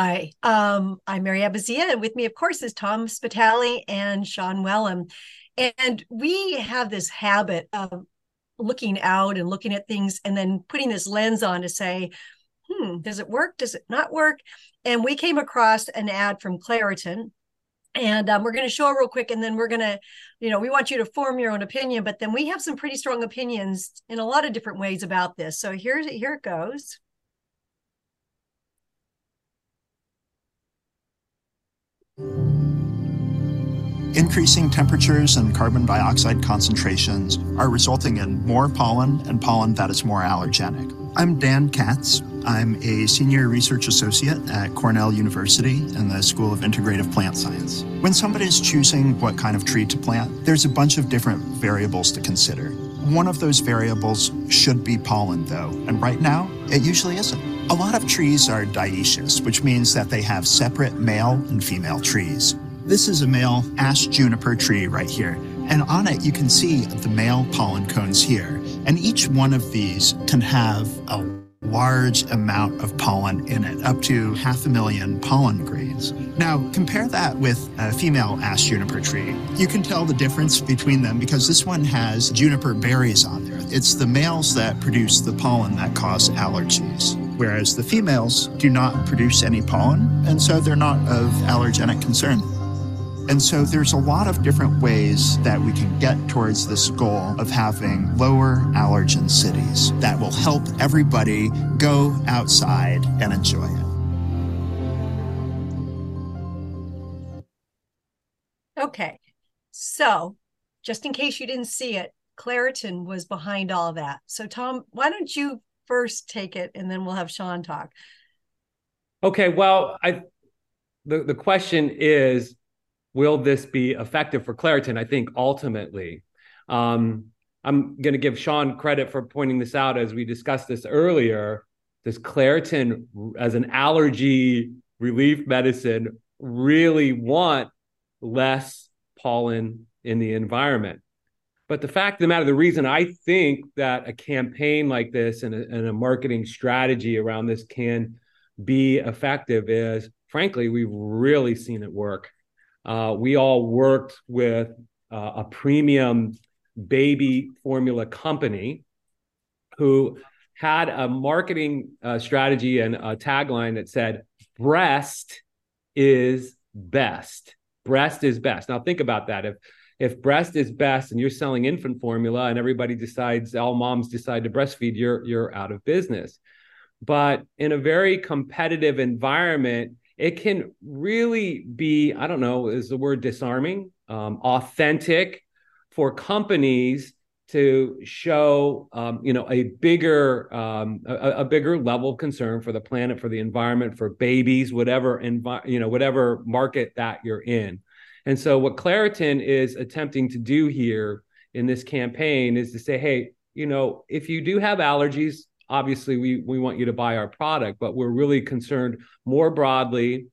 Hi, um, I'm Mary Abazia, and with me, of course, is Tom Spitali and Sean Wellham. And we have this habit of looking out and looking at things and then putting this lens on to say, hmm, does it work? Does it not work? And we came across an ad from Claritin. And um, we're going to show it real quick, and then we're going to, you know, we want you to form your own opinion. But then we have some pretty strong opinions in a lot of different ways about this. So here's here it goes. Increasing temperatures and carbon dioxide concentrations are resulting in more pollen and pollen that is more allergenic. I'm Dan Katz. I'm a senior research associate at Cornell University in the School of Integrative Plant Science. When somebody is choosing what kind of tree to plant, there's a bunch of different variables to consider. One of those variables should be pollen, though, and right now, it usually isn't. A lot of trees are dioecious, which means that they have separate male and female trees. This is a male ash juniper tree right here. And on it, you can see the male pollen cones here. And each one of these can have a large amount of pollen in it, up to half a million pollen grains. Now, compare that with a female ash juniper tree. You can tell the difference between them because this one has juniper berries on there. It's the males that produce the pollen that cause allergies, whereas the females do not produce any pollen, and so they're not of allergenic concern. And so there's a lot of different ways that we can get towards this goal of having lower allergen cities that will help everybody go outside and enjoy it. Okay. So, just in case you didn't see it, Claritin was behind all that. So, Tom, why don't you first take it and then we'll have Sean talk. Okay, well, I the, the question is will this be effective for Claritin? I think ultimately. Um, I'm going to give Sean credit for pointing this out as we discussed this earlier. Does Claritin, as an allergy relief medicine, really want less pollen in the environment? But the fact of the matter, the reason I think that a campaign like this and a, and a marketing strategy around this can be effective is, frankly, we've really seen it work uh, we all worked with uh, a premium baby formula company who had a marketing uh, strategy and a tagline that said, breast is best. Breast is best. Now, think about that. If if breast is best and you're selling infant formula and everybody decides all moms decide to breastfeed you're you're out of business but in a very competitive environment it can really be i don't know is the word disarming um, authentic for companies to show um, you know a bigger um, a, a, bigger level of concern for the planet for the environment for babies whatever envi- you know whatever market that you're in. And so what claritin is attempting to do here in this campaign is to say hey you know if you do have allergies obviously we we want you to buy our product, but we're really concerned more broadly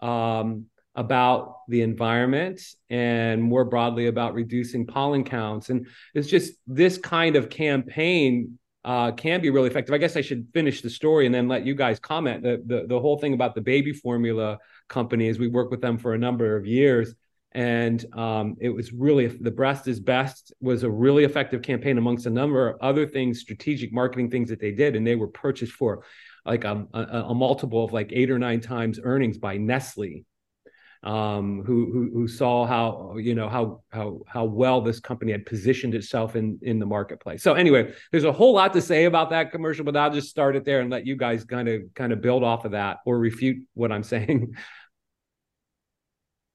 um, about the environment and more broadly about reducing pollen counts. And it's just this kind of campaign uh, can be really effective. I guess I should finish the story and then let you guys comment. The, the, the whole thing about the baby formula company is we work with them for a number of years and um, it was really the breast is best was a really effective campaign amongst a number of other things strategic marketing things that they did and they were purchased for like a, a, a multiple of like eight or nine times earnings by nestle um, who, who, who saw how you know how how how well this company had positioned itself in in the marketplace. So anyway, there's a whole lot to say about that commercial, but I'll just start it there and let you guys kind of kind of build off of that or refute what I'm saying.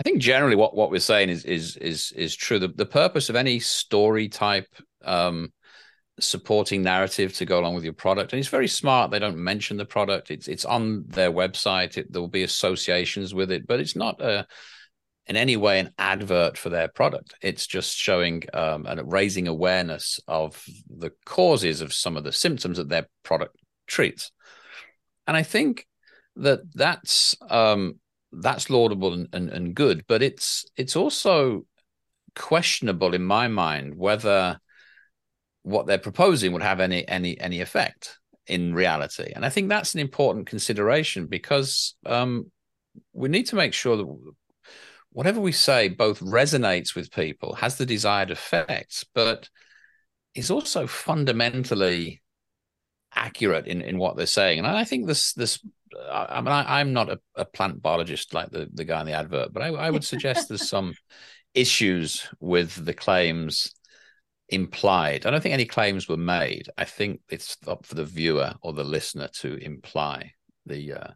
I think generally what, what we're saying is is is is true. The the purpose of any story type um, supporting narrative to go along with your product, and it's very smart. They don't mention the product. It's it's on their website. It, there will be associations with it, but it's not a in any way an advert for their product. It's just showing um, and raising awareness of the causes of some of the symptoms that their product treats. And I think that that's um, that's laudable and, and, and good, but it's it's also questionable in my mind whether what they're proposing would have any any any effect. in reality. And I think that's an important consideration because um, we need to make sure that whatever we say both resonates with people, has the desired effects, but is also fundamentally accurate in, in what they're saying. And I think this this I mean I, am not a, a, plant biologist like the, the guy in the advert, but I, I would suggest there's some issues with the claims implied. I don't think any claims were made. I think it's up for the viewer or the listener to imply the uh,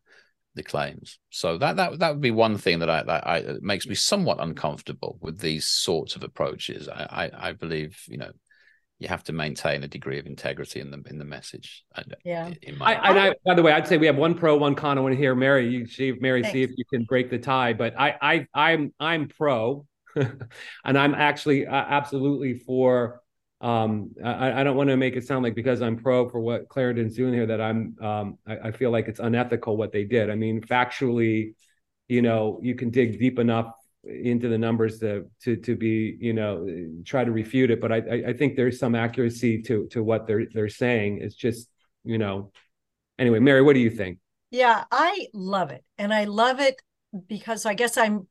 the claims. So that that that would be one thing that I that I makes me somewhat uncomfortable with these sorts of approaches. I, I, I believe you know you have to maintain a degree of integrity in the in the message. Yeah. in I, I, by the way, I'd say we have one pro, one con. I want to hear Mary. You see, Mary, Thanks. see if you can break the tie. But I, I, I'm, I'm pro, and I'm actually uh, absolutely for um, I, I, don't want to make it sound like because I'm pro for what Claritin's doing here that I'm um, I, I, feel like it's unethical what they did. I mean, factually, you know, you can dig deep enough into the numbers to to to be you know try to refute it, but I I think there's some accuracy to to what they're they're saying. It's just you know anyway, Mary, what do you think? Yeah, I love it, and I love it because I guess I'm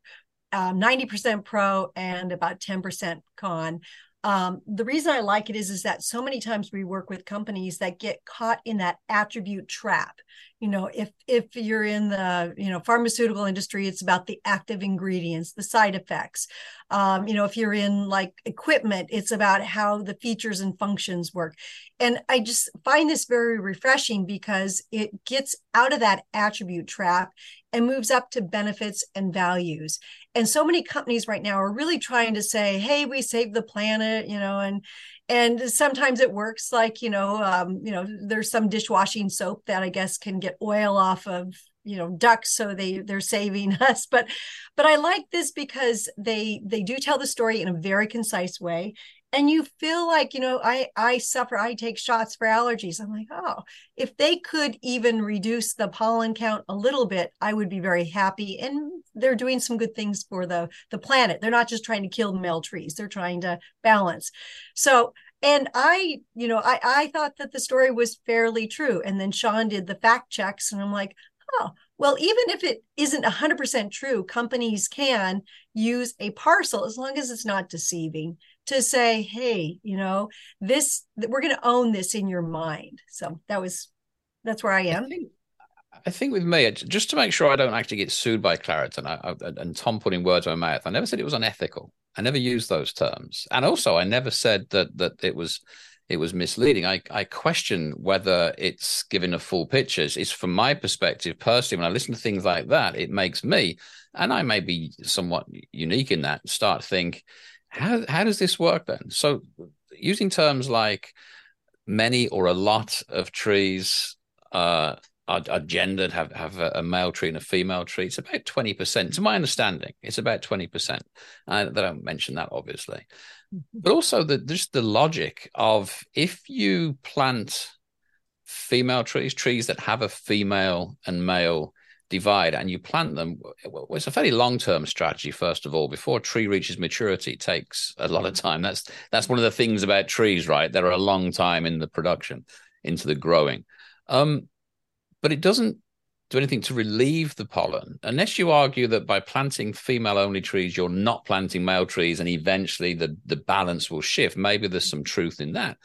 um, 90% pro and about 10% con. Um, the reason I like it is, is that so many times we work with companies that get caught in that attribute trap. You know, if if you're in the you know pharmaceutical industry, it's about the active ingredients, the side effects. Um, you know, if you're in like equipment, it's about how the features and functions work. And I just find this very refreshing because it gets out of that attribute trap and moves up to benefits and values. And so many companies right now are really trying to say, "Hey, we saved the planet," you know, and and sometimes it works. Like you know, um, you know, there's some dishwashing soap that I guess can get oil off of you know ducks so they they're saving us but but i like this because they they do tell the story in a very concise way and you feel like you know i i suffer i take shots for allergies. I'm like oh if they could even reduce the pollen count a little bit i would be very happy. And they're doing some good things for the the planet. They're not just trying to kill the male trees. They're trying to balance. So and i you know i i thought that the story was fairly true. And then sean did the fact checks and i'm like oh well even if it isn't 100% true companies can use a parcel as long as it's not deceiving to say, hey, you know, this we're going to own this in your mind. So that was that's where I am. I think, I think with me, just to make sure I don't actually get sued by Claritin, I, I, and Tom putting words in my mouth, I never said it was unethical. I never used those terms, and also I never said that that it was it was misleading. I, I question whether it's giving a full picture. It's from my perspective personally, when I listen to things like that, it makes me, and I may be somewhat unique in that, start to think how how does this work then? So using terms like many or a lot of trees uh, are, are, gendered, have have a, a, male tree and a female tree. It's about twenty percent, to my understanding. It's about twenty percent. I, they don't mention that obviously, mm-hmm. but also the just the logic of if you plant female trees, trees that have a female and male divide and you plant them it's a fairly long-term strategy first of all. Before a tree reaches maturity it takes a lot of time. That's that's one of the things about trees right? They're a long time in the production into the growing. Um, but it doesn't do anything to relieve the pollen unless you argue that by planting female only trees you're not planting male trees and eventually the the balance will shift. Maybe there's some truth in that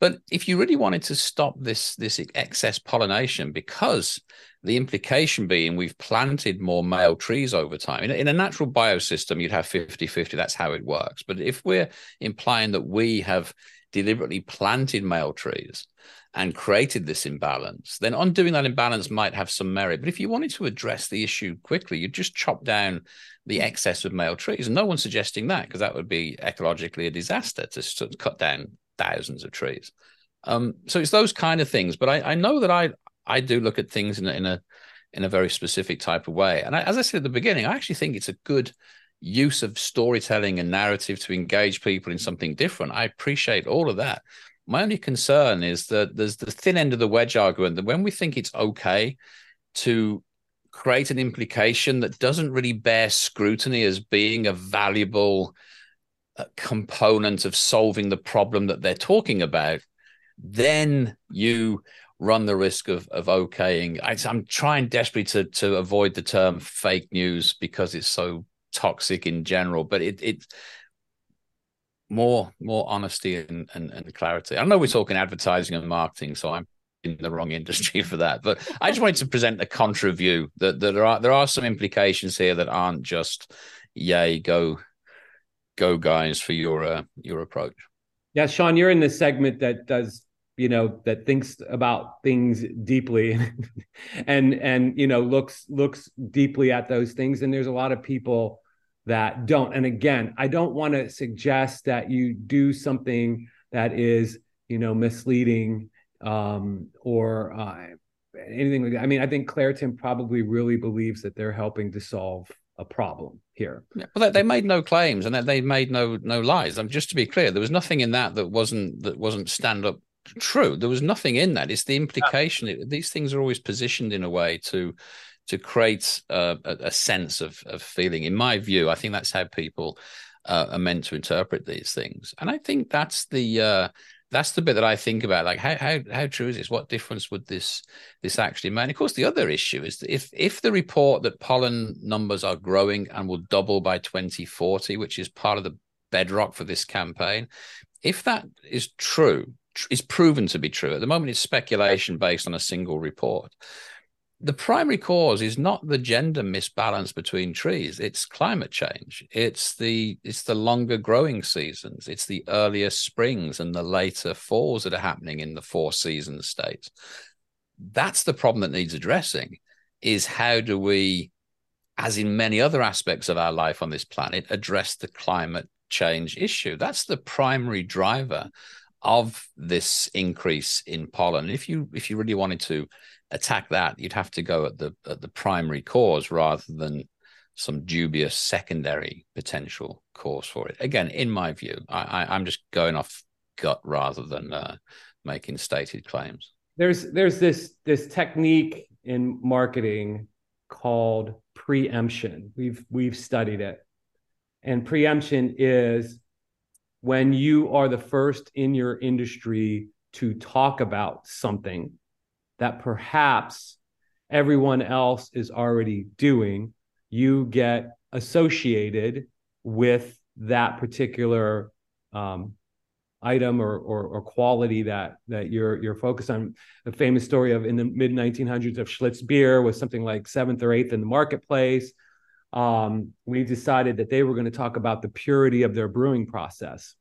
but if you really wanted to stop this this excess pollination because the implication being we've planted more male trees over time. In, in, a natural biosystem, you'd have 50 50. That's how it works. But if we're implying that we have deliberately planted male trees and created this imbalance, then undoing that imbalance might have some merit. But if you wanted to address the issue quickly, you'd just chop down the excess of male trees. And no one's suggesting that because that would be ecologically a disaster to cut down thousands of trees. Um, so it's those kind of things. But I, I know that I I do look at things in a, in a in a very specific type of way. And I, as I said at the beginning, I actually think it's a good use of storytelling and narrative to engage people in something different. I appreciate all of that. My only concern is that there's the thin end of the wedge argument that when we think it's okay to create an implication that doesn't really bear scrutiny as being a valuable component of solving the problem that they're talking about, then you run the risk of of okaying. I, am trying desperately to to avoid the term fake news because it's so toxic in general, but it it more more honesty and, and, and clarity. I know we're talking advertising and marketing, so I'm in the wrong industry for that. But I just wanted to present a contra view that, that there are there are some implications here that aren't just yay go go guys for your uh, your approach. Yeah, Sean, you're in the segment that does you know that thinks about things deeply and and you know looks looks deeply at those things and there's a lot of people that don't and again i don't want to suggest that you do something that is you know misleading um, or uh, anything like that. I mean, I think Claritin probably really believes that they're helping to solve a problem here. Yeah, well, they, made no claims and they made no no lies. I mean, just to be clear, there was nothing in that that wasn't that wasn't stand up true. There was nothing in that. It's the implication. It, these things are always positioned in a way to to create a, a, sense of of feeling. In my view, I think that's how people uh, are meant to interpret these things, and I think that's the. Uh, that's the bit that I think about. Like, how how how true is this? What difference would this this actually make? And of course, the other issue is that if if the report that pollen numbers are growing and will double by 2040, which is part of the bedrock for this campaign, if that is true, is proven to be true. At the moment, it's speculation based on a single report the primary cause is not the gender misbalance between trees it's climate change. It's the it's the longer growing seasons. It's the earlier springs and the later falls that are happening in the four season state that's the problem that needs addressing is how do we as in many other aspects of our life on this planet address the climate change issue? That's the primary driver of this increase in pollen. If you if you really wanted to attack that, you'd have to go at the at the primary cause rather than some dubious secondary potential cause for it. Again, in my view, I, am just going off gut rather than uh, making stated claims. There's there's this this technique in marketing called preemption. We've we've studied it, and preemption is when you are the first in your industry to talk about something that perhaps everyone else is already doing, you get associated with that particular um, item or, or, or quality that that you're you're focused on. The famous story of in the mid 1900s of Schlitz beer was something like seventh or eighth in the marketplace. Um, we decided that they were going to talk about the purity of their brewing process,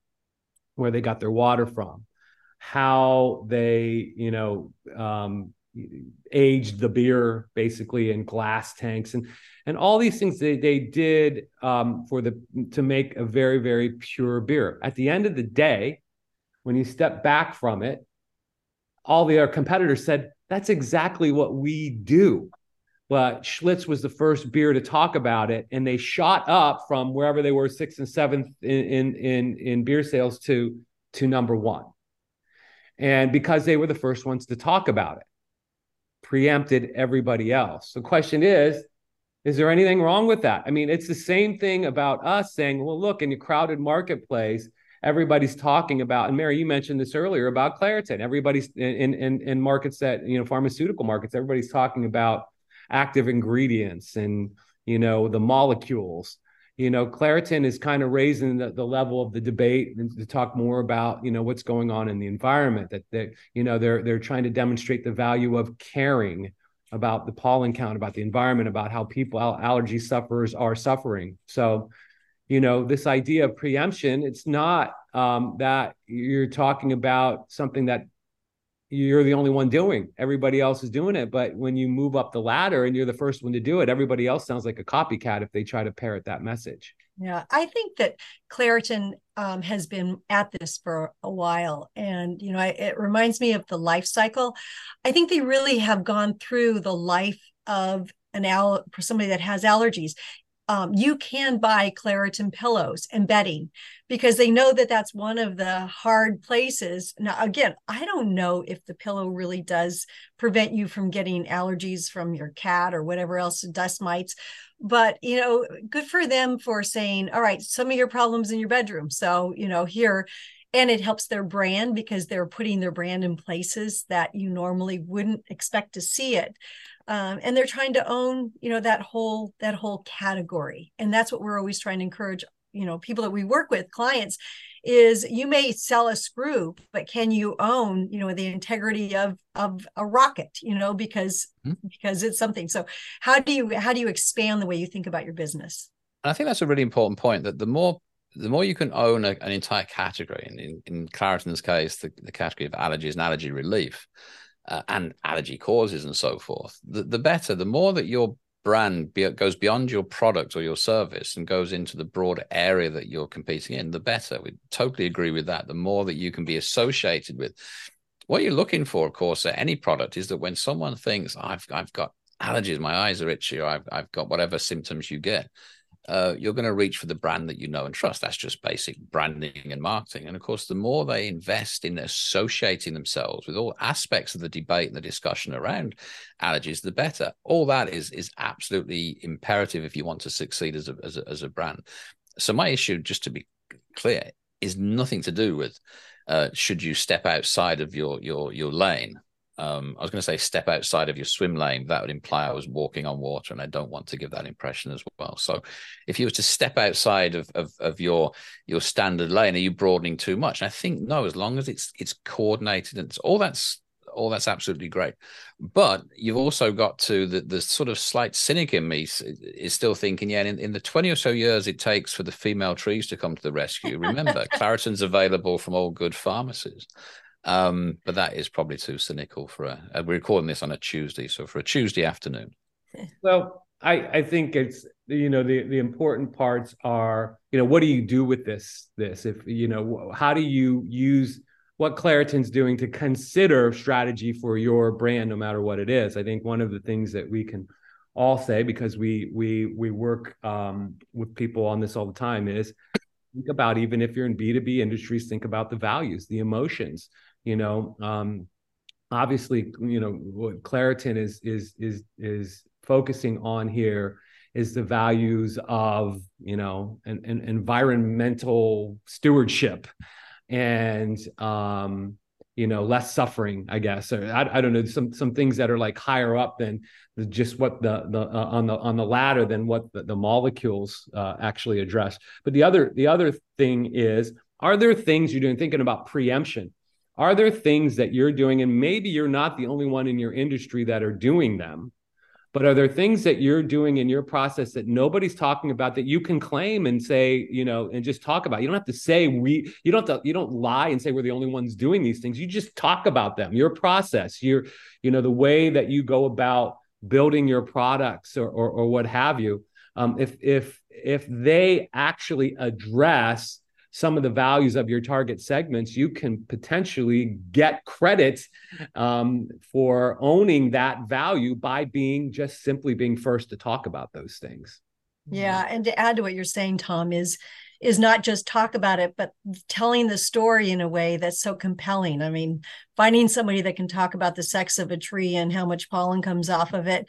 where they got their water from, how they, you know, um, aged the beer basically in glass tanks and and all these things they, they did um, for the to make a very very pure beer. At the end of the day when you step back from it all the other competitors said that's exactly what we do. But Schlitz was the first beer to talk about it, and they shot up from wherever they were, sixth and seventh in in in, in beer sales to to number one and because they were the first ones to talk about it preempted everybody else. The question is, is there anything wrong with that? I mean, it's the same thing about us saying, well, look, in a crowded marketplace, everybody's talking about, and Mary, you mentioned this earlier about Claritin. Everybody's in, in, in markets that, you know, pharmaceutical markets, everybody's talking about active ingredients and, you know, the molecules you know, Claritin is kind of raising the, the level of the debate and to talk more about, you know, what's going on in the environment. That that you know they're they're trying to demonstrate the value of caring about the pollen count, about the environment, about how people allergy sufferers are suffering. So, you know, this idea of preemption, it's not um, that you're talking about something that you're the only one doing. Everybody else is doing it. But when you move up the ladder and you're the first one to do it, everybody else sounds like a copycat if they try to parrot that message. Yeah, I think that Claritin um, has been at this for a while. And, you know, I, it reminds me of the life cycle. I think they really have gone through the life of an al- for somebody that has allergies um, you can buy Claritin pillows and bedding because they know that that's one of the hard places. Now, again, I don't know if the pillow really does prevent you from getting allergies from your cat or whatever else, dust mites. But, you know, good for them for saying, all right, some of your problems in your bedroom. So, you know, here, and it helps their brand because they're putting their brand in places that you normally wouldn't expect to see it um, and they're trying to own you know that whole that whole category. And that's what we're always trying to encourage you know people that we work with clients is you may sell a screw but can you own you know the integrity of of a rocket you know because mm-hmm. because it's something. So how do you how do you expand the way you think about your business? I think that's a really important point that the more the more you can own a, an entire category and in, in claritin's case the, the category of allergies and allergy relief uh, and allergy causes and so forth the, the better the more that your brand be, goes beyond your product or your service and goes into the broader area that you're competing in, the better. We totally agree with that. The more that you can be associated with what you're looking for, of course, at any product is that when someone thinks I've I've got allergies, my eyes are itchy, or I've I've got whatever symptoms you get, uh, you're going to reach for the brand that you know and trust. That's just basic branding and marketing. And of course, the more they invest in associating themselves with all aspects of the debate and the discussion around allergies, the better. All that is is absolutely imperative if you want to succeed as a as a, as a brand. So my issue, just to be clear, is nothing to do with uh, should you step outside of your your your lane um, I was going to say step outside of your swim lane. That would imply I was walking on water, and I don't want to give that impression as well. So, if you were to step outside of, of, of your your standard lane, are you broadening too much? And I think no. As long as it's it's coordinated and it's, all that's all that's absolutely great. But you've also got to the, the sort of slight cynic in me is still thinking, yeah, in, in the 20 or so years it takes for the female trees to come to the rescue, remember, Claritin's available from all good pharmacies. Um, but that is probably too cynical for a. Uh, we're recording this on a Tuesday, so for a Tuesday afternoon. Well, I I think it's you know the the important parts are you know what do you do with this this if you know how do you use what Claritin's doing to consider strategy for your brand no matter what it is. I think one of the things that we can all say because we we we work um, with people on this all the time is think about even if you're in b2b industries think about the values the emotions you know um, obviously you know what claritin is is is is focusing on here is the values of you know an, an environmental stewardship and um you know less suffering i guess or I, I don't know some some things that are like higher up than the, just what the the uh, on the on the ladder than what the, the molecules uh, actually address. But the other the other thing is are there things you're doing thinking about preemption? Are there things that you're doing, and maybe you're not the only one in your industry that are doing them, but are there things that you're doing in your process that nobody's talking about that you can claim and say, you know, and just talk about? You don't have to say we, you don't have to, you don't lie and say we're the only ones doing these things. You just talk about them, your process, your, you know, the way that you go about building your products or or, or what have you. Um, if if if they actually address some of the values of your target segments, you can potentially get credit um, for owning that value by being just simply being first to talk about those things. Yeah, and to add to what you're saying, Tom, is is not just talk about it, but telling the story in a way that's so compelling. I mean, finding somebody that can talk about the sex of a tree and how much pollen comes off of it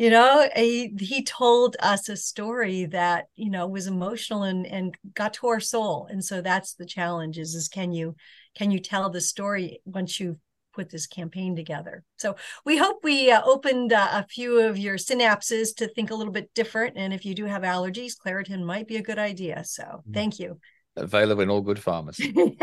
you know he, he told us a story that you know was emotional and and got to our soul. And so that's the challenge is is can you can you tell the story once you've put this campaign together? So we hope we uh, opened uh, a few of your synapses to think a little bit different. And if you do have allergies claritin might be a good idea. So mm. thank you. Available in all good pharmacies